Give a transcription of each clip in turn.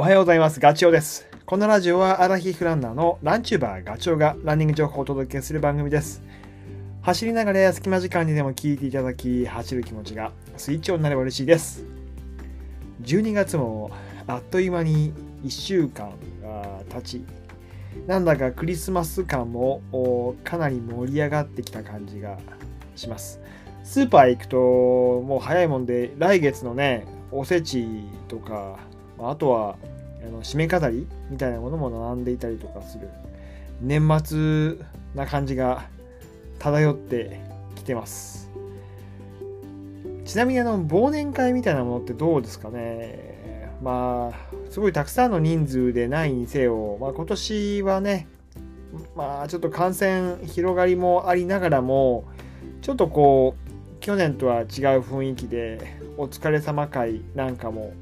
おはようございます。ガチョウです。このラジオはアラヒフランナーのランチューバーガチョウがランニング情報をお届けする番組です。走りながら隙間時間にでも聞いていただき、走る気持ちがスイッチオンになれば嬉しいです。12月もあっという間に1週間が経ち、なんだかクリスマス感もかなり盛り上がってきた感じがします。スーパー行くともう早いもんで来月のねおせちとかあとはあの締め飾りみたいなものも並んでいたりとかする。年末な感じが漂ってきてます。ちなみにあの忘年会みたいなものってどうですかね。まあすごいたくさんの人数でないにせよ、まあ、今年はねまあちょっと感染広がりもありながらもちょっとこう去年とは違う雰囲気でお疲れ様会なんかも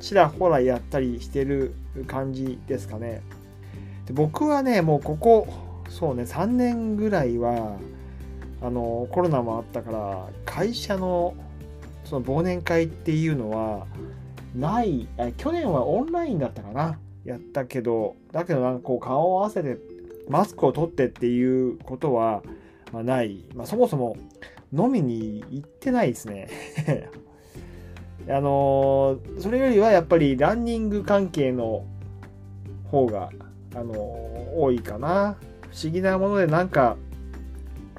ちらほらやったりしてる感じですかね。で僕はねもうここそうね3年ぐらいはあのコロナもあったから会社のその忘年会っていうのはない去年はオンラインだったかな。やったけどだけどなんかこう顔を合わせてマスクを取ってっていうことは、まあ、ない、まあ、そもそも飲みに行ってないですね。あのー、それよりはやっぱりランニング関係の方が、あのー、多いかな。不思議なものでなんか、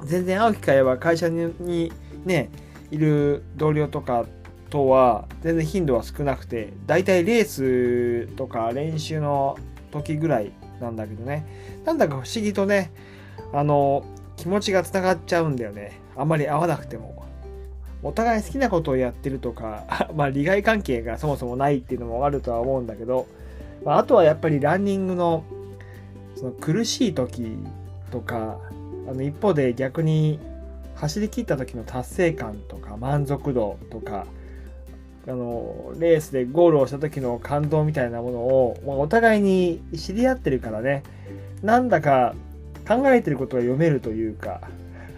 全然会う機会は会社にね、いる同僚とかとは全然頻度は少なくて、だいたいレースとか練習の時ぐらいなんだけどね、なんだか不思議とね、あのー、気持ちがつながっちゃうんだよね。あんまり会わなくても。お互い好きなことをやってるとか、まあ、利害関係がそもそもないっていうのもあるとは思うんだけど、まあ、あとはやっぱりランニングのその苦しい時とかあの一方で逆に走り切った時の達成感とか満足度とかあのレースでゴールをした時の感動みたいなものを、まあ、お互いに知り合ってるからねなんだか考えてることが読めるというか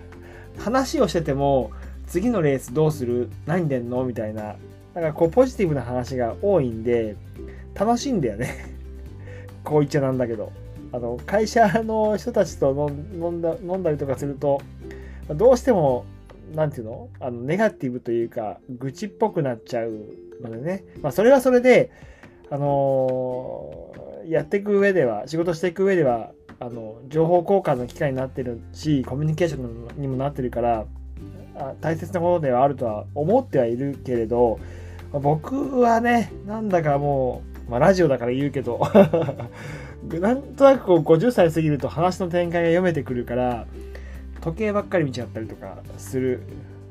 話をしてても次のレースどうする？何出んの？みたいな、なんかこうポジティブな話が多いんで、楽しいんだよね。こう言っちゃなんだけど。あの、会社の人たちと飲んだ飲んだりとかすると、どうしても、なんていうの？あの、ネガティブというか、愚痴っぽくなっちゃうのでね。まあ、それはそれで、あのー、やっていく上では、仕事していく上では、あの、情報交換の機会になってるし、コミュニケーションにもなってるから、大切なことではあるとは思ってはいるけれど、僕はね、なんだかもう、まあ、ラジオだから言うけど なんとなくこう50歳過ぎると話の展開が読めてくるから、時計ばっかり見ちゃったりとかする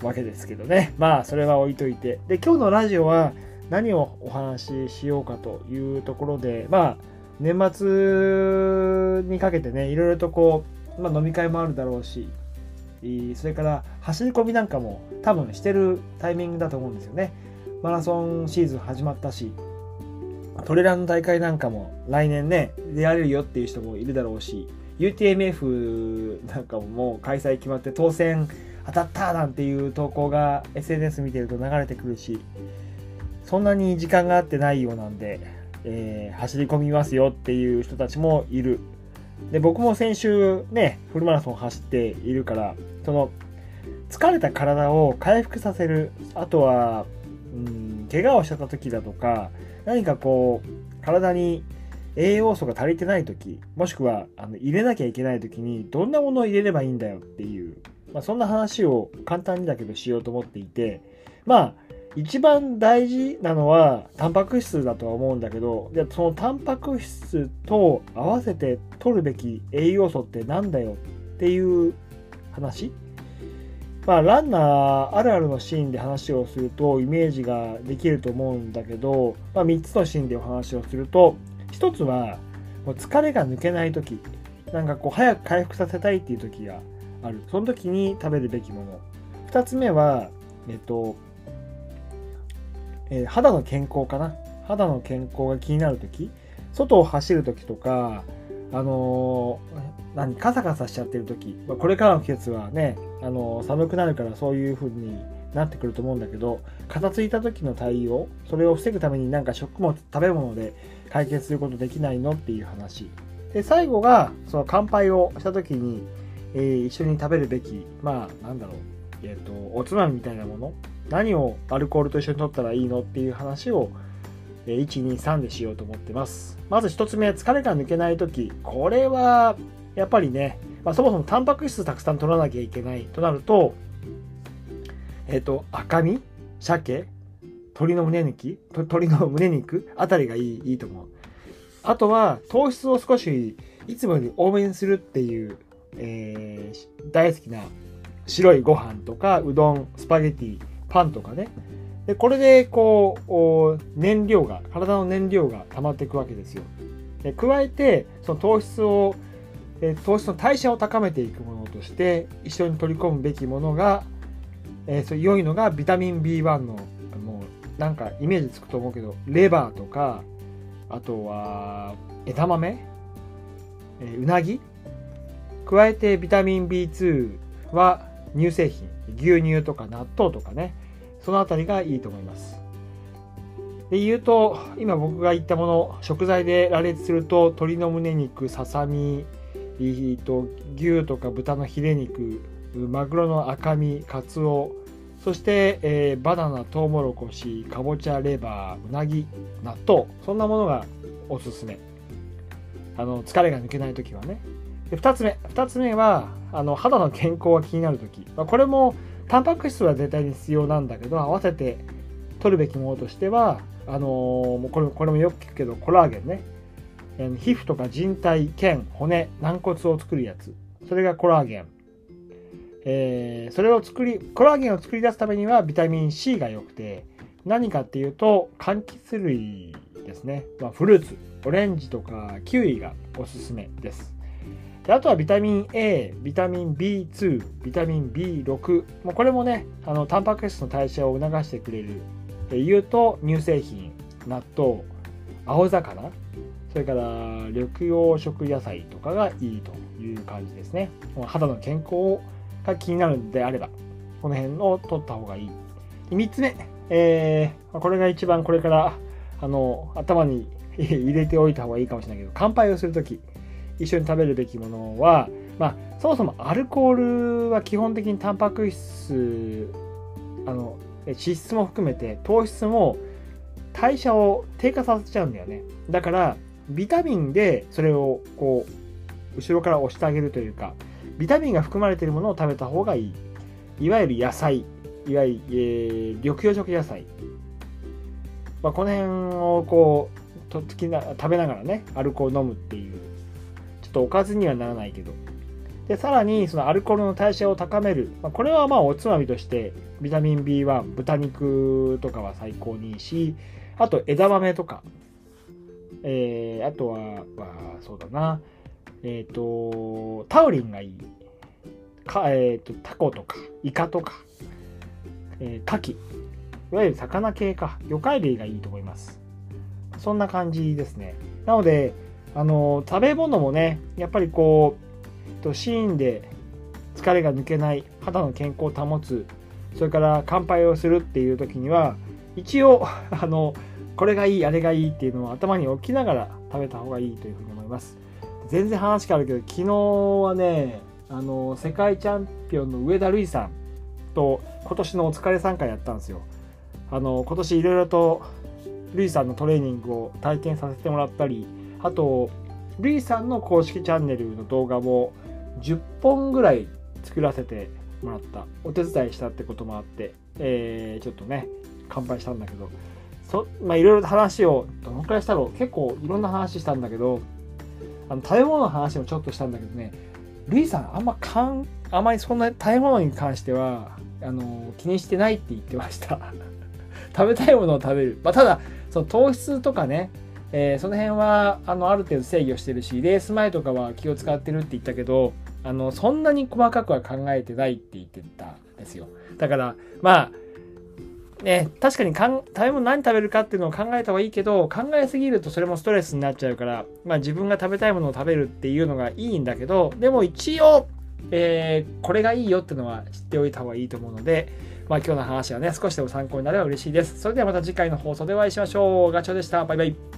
わけですけどね。まあ、それは置いといて。で、今日のラジオは何をお話ししようかというところで、まあ、年末にかけてね、いろいろとこう、まあ、飲み会もあるだろうし、それから走り込みなんかも多分してるタイミングだと思うんですよね。マラソンシーズン始まったし、トレランの大会なんかも来年ね、出られるよっていう人もいるだろうし、UTMF なんかももう開催決まって当選当たったなんていう投稿が SNS 見てると流れてくるし、そんなに時間があってないようなんで、えー、走り込みますよっていう人たちもいるで僕も先週ねフルマラソン走っているからその疲れた体を回復させるあとはうん怪我をしちゃった時だとか何かこう体に栄養素が足りてない時もしくはあの入れなきゃいけない時にどんなものを入れればいいんだよっていう、まあ、そんな話を簡単にだけどしようと思っていてまあ一番大事なのはタンパク質だとは思うんだけどじゃそのタンパク質と合わせて取るべき栄養素ってなんだよっていう話。まあランナーあるあるのシーンで話をするとイメージができると思うんだけど、まあ、3つのシーンでお話をすると1つはもう疲れが抜けない時。なんかこう早く回復させたいっていう時がある。その時に食べるべきもの。2つ目はえっとえー、肌の健康かな？肌の健康が気になるとき外を走るときとかあのー、何？カサカサしちゃってるとき、まあ、これからの季節はね、あのー、寒くなるからそういう風になってくると思うんだけど片付いた時の対応それを防ぐためになんか食物食べ物で解決することできないのっていう話。で最後がその乾杯をした時に、えー、一緒に食べるべきまあなんだろうえっ、ー、とおつまみみたいなもの。何をアルコールと一緒に取ったらいいのっていう話を123でしようと思ってます。まず1つ目疲れが抜けない時。これはやっぱりね、まあ、そもそもタンパク質たくさん取らなきゃいけない。となるとえっ、ー、と赤身？鮭？鶏の胸肉？鶏の胸肉？あたりがいいいいと思う。あとは糖質を少しいつもより多めにするっていう、えー、大好きな白いご飯とかうどんスパゲティパンとかね。でこれでこう燃料が体の燃料が溜まっていくわけですよ。で加えてその糖質を糖質の代謝を高めていくものとして一緒に取り込むべきものが、えー、そ良いのがビタミン B1 のもうなんかイメージつくと思うけどレバーとかあとは枝豆、えー、うなぎ。加えてビタミン B2 は乳製品牛乳とか納豆とかねそのあたりがいいと思います。で言うと今僕が言ったもの食材で羅列すると鶏の胸肉ささみと牛とか豚のヒレ肉マグロの赤身カツオそして、えー、バナナトウモロコシかぼちゃレバーうなぎ納豆そんなものがおすすめ。あの疲れが抜けない時はね。で2つ目2つ目はあの肌の健康が気になる時、まあ、これもタンパク質は絶対に必要なんだけど合わせて取るべきものとしてはあのー、これこれもよく聞くけどコラーゲンね。皮膚とか人体腱骨軟骨を作るやつ。それがコラーゲン、えー、それを作りコラーゲンを作り出すためにはビタミン C が良くて何かっていうと柑橘類ですね、まあ、フルーツ。オレンジとかキウイがおすすめです。であとはビタミン A、ビタミン B2、ビタミン B6、もうこれもね、あのタンパク質の代謝を促してくれる。で言うと、乳製品、納豆、青魚、それから緑黄色野菜とかがいいという感じですね。肌の健康が気になるんであれば、この辺を取った方がいい。3つ目、えー、これが一番これからあの頭に 入れておいた方がいいかもしれないけど、乾杯をするとき、一緒に食べるべきものは、まあ、そもそもアルコールは基本的にタンパク質あの脂質も含めて糖質も代謝を低下させちゃうんだよね。だからビタミンでそれをこう後ろから押してあげるというかビタミンが含まれているものを食べた方がいい。いわゆる野菜。いわゆる、えー、緑黄色野菜、まあ、この辺をこうときな食べながらねアルコール飲むっていうとおかずにはならないけど。で、さらに、そのアルコールの代謝を高める。まあ、これはまあおつまみとして、ビタミン B1、豚肉とかは最高にいいし、あと枝豆とか、えー、あとは、まあ、そうだな、えっ、ー、と、タウリンがいい。か、えっ、ー、と、タコとか、イカとか、えー、牡蠣。いわゆる魚系か、魚介類がいいと思います。そんな感じですね。なので、あの食べ物もねやっぱりこうとシーンで疲れが抜けない肌の健康を保つそれから乾杯をするっていう時には一応 あのこれがいいあれがいいっていうのを頭に置きながら食べた方がいいというふうに思います。全然話変わるけど昨日はねあの世界チャンピオンの上田瑠衣さんと今年のお疲れ参加やったんですよ。あの今年いろいろと瑠衣さんのトレーニングを体験させてもらったりあと、ルイさんの公式チャンネルの動画も10本ぐらい作らせてもらった。お手伝いしたってこともあって、えー、ちょっとね、乾杯したんだけど、そまあいろいろと話を、どのくらいしたろう結構いろんな話したんだけど、あの食べ物の話もちょっとしたんだけどね、ルイさんあんまかん、あまりそんな食べ物に関しては、あの気にしてないって言ってました。食べたいものを食べる。まあ、ただ、その糖質とかね、えー、その辺はあのある程度制御してるしレース前とかは気を使ってるって言ったけどあのそんなに細かくは考えてないって言ってたんですよだからまあね、確かにかん食べ物何食べるかっていうのを考えた方がいいけど考えすぎるとそれもストレスになっちゃうから、まあ、自分が食べたいものを食べるっていうのがいいんだけどでも一応えー、これがいいよっていうのは知っておいた方がいいと思うので、まあ、今日の話はね、少しでも参考になれば嬉しいです。それではまた次回の放送でお会いしましょう。ガチョウでした。バイバイ。